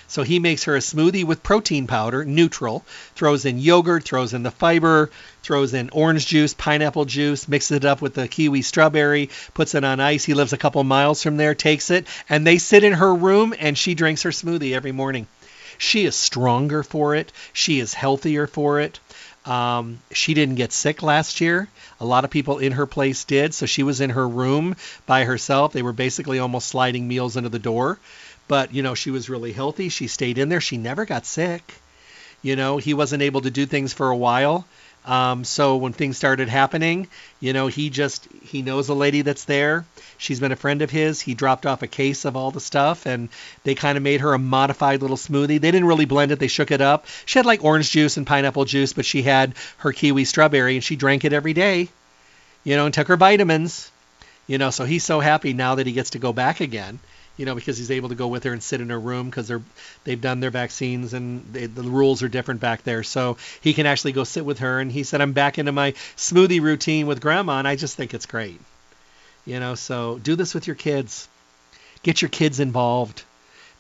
So he makes her a smoothie with protein powder, neutral, throws in yogurt, throws in the fiber, throws in orange juice, pineapple juice, mixes it up with the kiwi strawberry, puts it on ice. He lives a couple miles from there, takes it, and they sit in her room and she drinks her smoothie every morning. She is stronger for it. She is healthier for it. Um, she didn't get sick last year. A lot of people in her place did. So she was in her room by herself. They were basically almost sliding meals into the door. But, you know, she was really healthy. She stayed in there. She never got sick. You know, he wasn't able to do things for a while. Um, so when things started happening, you know, he just he knows a lady that's there. She's been a friend of his. He dropped off a case of all the stuff, and they kind of made her a modified little smoothie. They didn't really blend it. They shook it up. She had like orange juice and pineapple juice, but she had her kiwi strawberry, and she drank it every day. You know, and took her vitamins. You know, so he's so happy now that he gets to go back again you know, because he's able to go with her and sit in her room because they're they've done their vaccines and they, the rules are different back there. So he can actually go sit with her. And he said, I'm back into my smoothie routine with grandma, and I just think it's great. You know, so do this with your kids. Get your kids involved.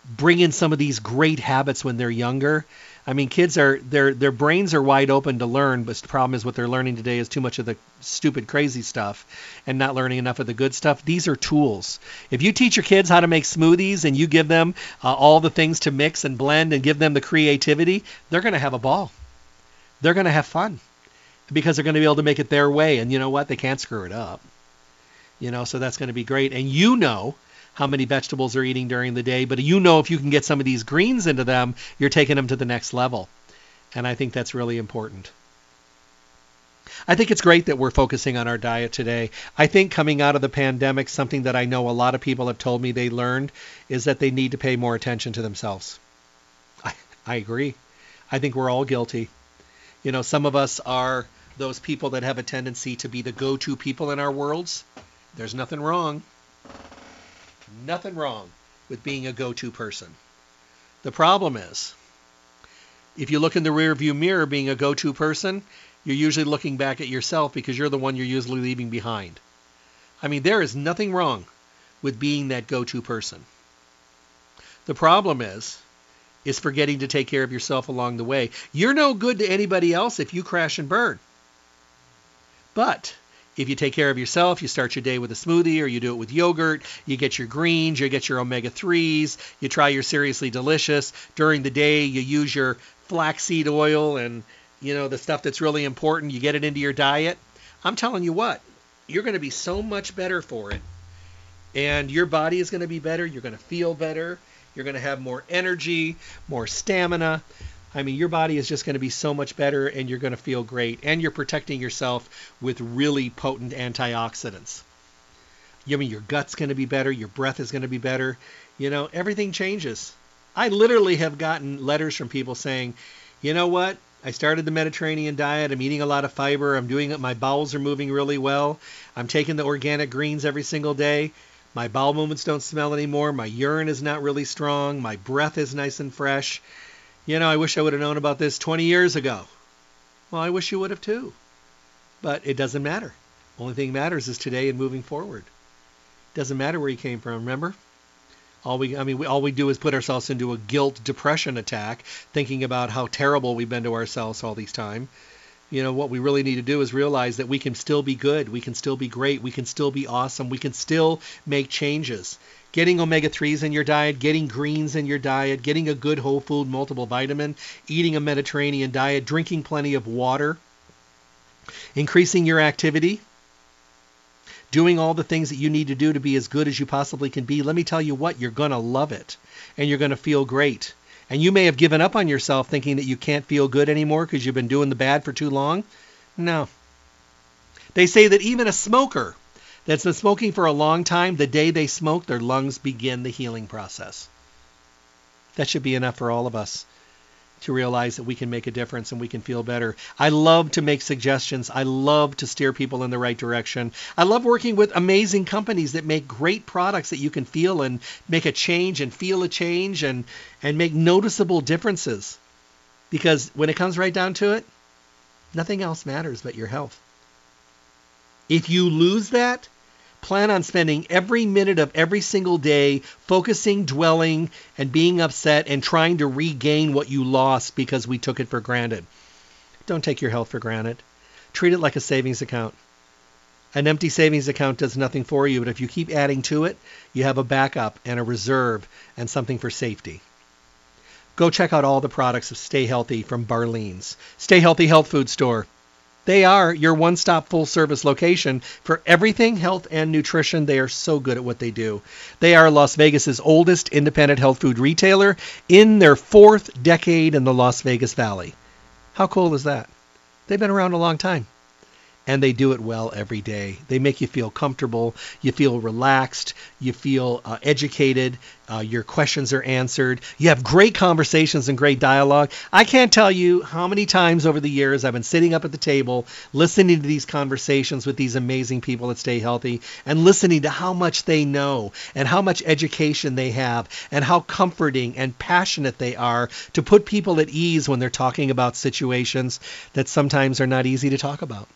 Bring in some of these great habits when they're younger I mean, kids are their their brains are wide open to learn, but the problem is what they're learning today is too much of the stupid, crazy stuff, and not learning enough of the good stuff. These are tools. If you teach your kids how to make smoothies and you give them uh, all the things to mix and blend and give them the creativity, they're going to have a ball. They're going to have fun because they're going to be able to make it their way, and you know what? They can't screw it up. You know, so that's going to be great. And you know how many vegetables they're eating during the day, but you know if you can get some of these greens into them, you're taking them to the next level. And I think that's really important. I think it's great that we're focusing on our diet today. I think coming out of the pandemic, something that I know a lot of people have told me they learned is that they need to pay more attention to themselves. I, I agree. I think we're all guilty. You know, some of us are those people that have a tendency to be the go to people in our worlds. There's nothing wrong. Nothing wrong with being a go to person. The problem is, if you look in the rearview mirror being a go to person, you're usually looking back at yourself because you're the one you're usually leaving behind. I mean, there is nothing wrong with being that go to person. The problem is, is forgetting to take care of yourself along the way. You're no good to anybody else if you crash and burn. But if you take care of yourself, you start your day with a smoothie or you do it with yogurt, you get your greens, you get your omega 3s, you try your seriously delicious. During the day, you use your flaxseed oil and you know the stuff that's really important, you get it into your diet. I'm telling you what, you're going to be so much better for it. And your body is going to be better, you're going to feel better, you're going to have more energy, more stamina. I mean, your body is just going to be so much better and you're going to feel great. And you're protecting yourself with really potent antioxidants. I mean, your gut's going to be better, your breath is going to be better. You know, everything changes. I literally have gotten letters from people saying, you know what? I started the Mediterranean diet. I'm eating a lot of fiber. I'm doing it. My bowels are moving really well. I'm taking the organic greens every single day. My bowel movements don't smell anymore. My urine is not really strong. My breath is nice and fresh. You know, I wish I would have known about this 20 years ago. Well, I wish you would have too. But it doesn't matter. Only thing that matters is today and moving forward. Doesn't matter where you came from, remember? All we, I mean, we, all we do is put ourselves into a guilt depression attack, thinking about how terrible we've been to ourselves all these time. You know, what we really need to do is realize that we can still be good, we can still be great, we can still be awesome, we can still make changes getting omega 3s in your diet, getting greens in your diet, getting a good whole food multiple vitamin, eating a Mediterranean diet, drinking plenty of water, increasing your activity, doing all the things that you need to do to be as good as you possibly can be. Let me tell you what, you're going to love it and you're going to feel great and you may have given up on yourself thinking that you can't feel good anymore because you've been doing the bad for too long. No. They say that even a smoker that's been smoking for a long time, the day they smoke, their lungs begin the healing process. That should be enough for all of us to realize that we can make a difference and we can feel better. I love to make suggestions. I love to steer people in the right direction. I love working with amazing companies that make great products that you can feel and make a change and feel a change and and make noticeable differences. Because when it comes right down to it, nothing else matters but your health. If you lose that, plan on spending every minute of every single day focusing, dwelling, and being upset and trying to regain what you lost because we took it for granted. Don't take your health for granted. Treat it like a savings account. An empty savings account does nothing for you, but if you keep adding to it, you have a backup and a reserve and something for safety. Go check out all the products of Stay Healthy from Barlean's. Stay Healthy Health Food Store. They are your one stop full service location for everything health and nutrition. They are so good at what they do. They are Las Vegas's oldest independent health food retailer in their fourth decade in the Las Vegas Valley. How cool is that? They've been around a long time and they do it well every day. They make you feel comfortable, you feel relaxed, you feel uh, educated, uh, your questions are answered, you have great conversations and great dialogue. I can't tell you how many times over the years I've been sitting up at the table listening to these conversations with these amazing people that stay healthy and listening to how much they know and how much education they have and how comforting and passionate they are to put people at ease when they're talking about situations that sometimes are not easy to talk about.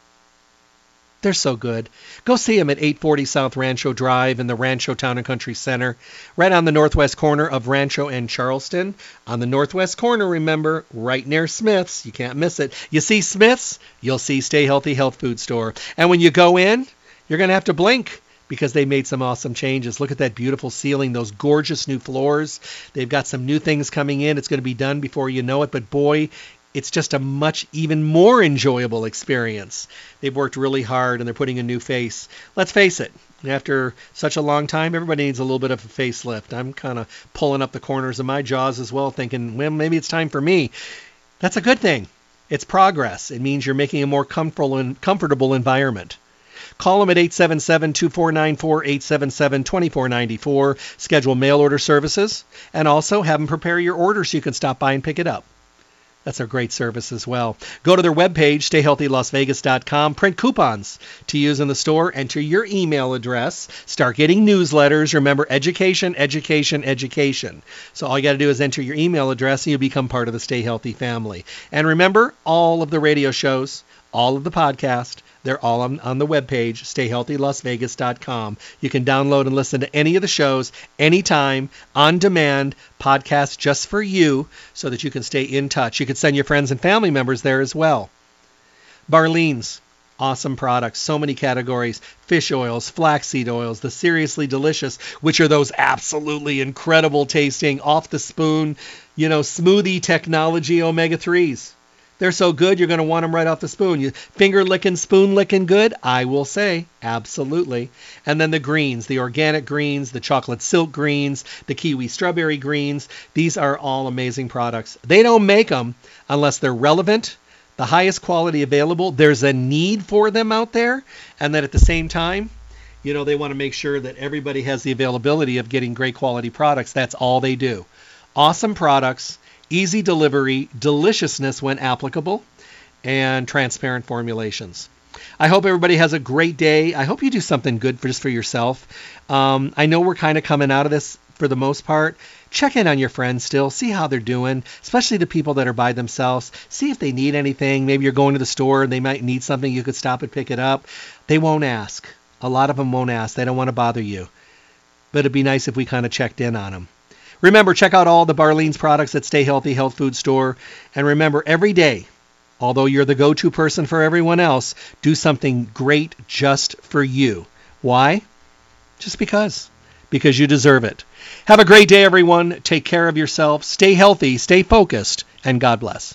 They're so good. Go see them at 840 South Rancho Drive in the Rancho Town and Country Center, right on the northwest corner of Rancho and Charleston. On the northwest corner, remember, right near Smith's. You can't miss it. You see Smith's, you'll see Stay Healthy Health Food Store. And when you go in, you're going to have to blink because they made some awesome changes. Look at that beautiful ceiling, those gorgeous new floors. They've got some new things coming in. It's going to be done before you know it, but boy, it's just a much even more enjoyable experience. They've worked really hard and they're putting a new face. Let's face it, after such a long time, everybody needs a little bit of a facelift. I'm kind of pulling up the corners of my jaws as well, thinking, well, maybe it's time for me. That's a good thing. It's progress. It means you're making a more comfortable comfortable environment. Call them at 877-2494, 877-2494. Schedule mail order services, and also have them prepare your order so you can stop by and pick it up. That's a great service as well. Go to their webpage, stayhealthylasvegas.com, print coupons to use in the store, enter your email address, start getting newsletters. Remember, education, education, education. So all you got to do is enter your email address and you become part of the Stay Healthy family. And remember, all of the radio shows, all of the podcast, they're all on, on the webpage, stayhealthylasvegas.com. You can download and listen to any of the shows anytime, on demand, podcast just for you so that you can stay in touch. You can send your friends and family members there as well. Barlean's, awesome products, so many categories fish oils, flaxseed oils, the seriously delicious, which are those absolutely incredible tasting, off the spoon, you know, smoothie technology omega 3s. They're so good, you're going to want them right off the spoon. You finger licking, spoon licking good? I will say, absolutely. And then the greens, the organic greens, the chocolate silk greens, the kiwi strawberry greens. These are all amazing products. They don't make them unless they're relevant, the highest quality available. There's a need for them out there, and that at the same time, you know, they want to make sure that everybody has the availability of getting great quality products. That's all they do. Awesome products easy delivery, deliciousness when applicable, and transparent formulations. I hope everybody has a great day. I hope you do something good for just for yourself. Um, I know we're kind of coming out of this for the most part. Check in on your friends still, see how they're doing, especially the people that are by themselves. See if they need anything. Maybe you're going to the store and they might need something. You could stop and pick it up. They won't ask. A lot of them won't ask. They don't want to bother you. But it'd be nice if we kind of checked in on them. Remember, check out all the Barlean's products at Stay Healthy Health Food Store. And remember, every day, although you're the go to person for everyone else, do something great just for you. Why? Just because. Because you deserve it. Have a great day, everyone. Take care of yourself. Stay healthy, stay focused, and God bless.